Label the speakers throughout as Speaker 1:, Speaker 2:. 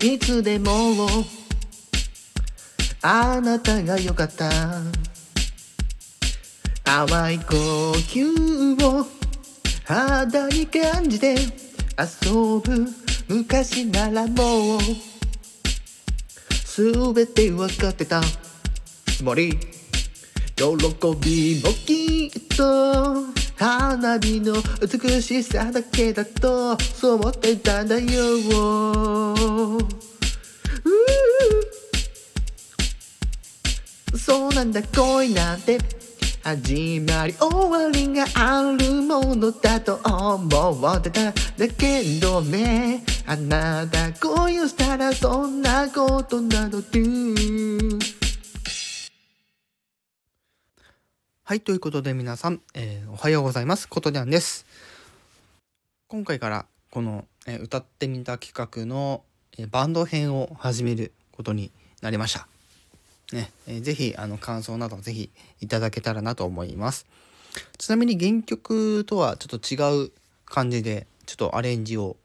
Speaker 1: いつでも。あなたがよかった。淡い呼吸を。肌に感じて。遊ぶ昔ならもう。すべてわかってた。つもり喜びもきっと。花火の美しさだけだとそう思ってたんだよ。そうなんだ恋なんて始まり終わりがあるものだと思ってただけどね。あなた恋をしたらそんなことなど do
Speaker 2: はい、ということで皆さん、えーはようございます。ことにゃんです。今回からこの、え歌ってみた企画の、えバンド編を始めることになりました。ね、えーぜひあの感想などぜひいただけたらなと思います。ちなみに原曲とはちょっと違う感じでちょっとアレンジを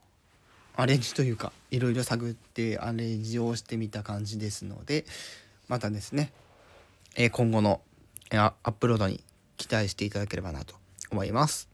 Speaker 2: アレンジというかいろいろ探ってアレンジをしてみた感じですのでまたですね、え今後のえアップロードに期待していただければなと思います。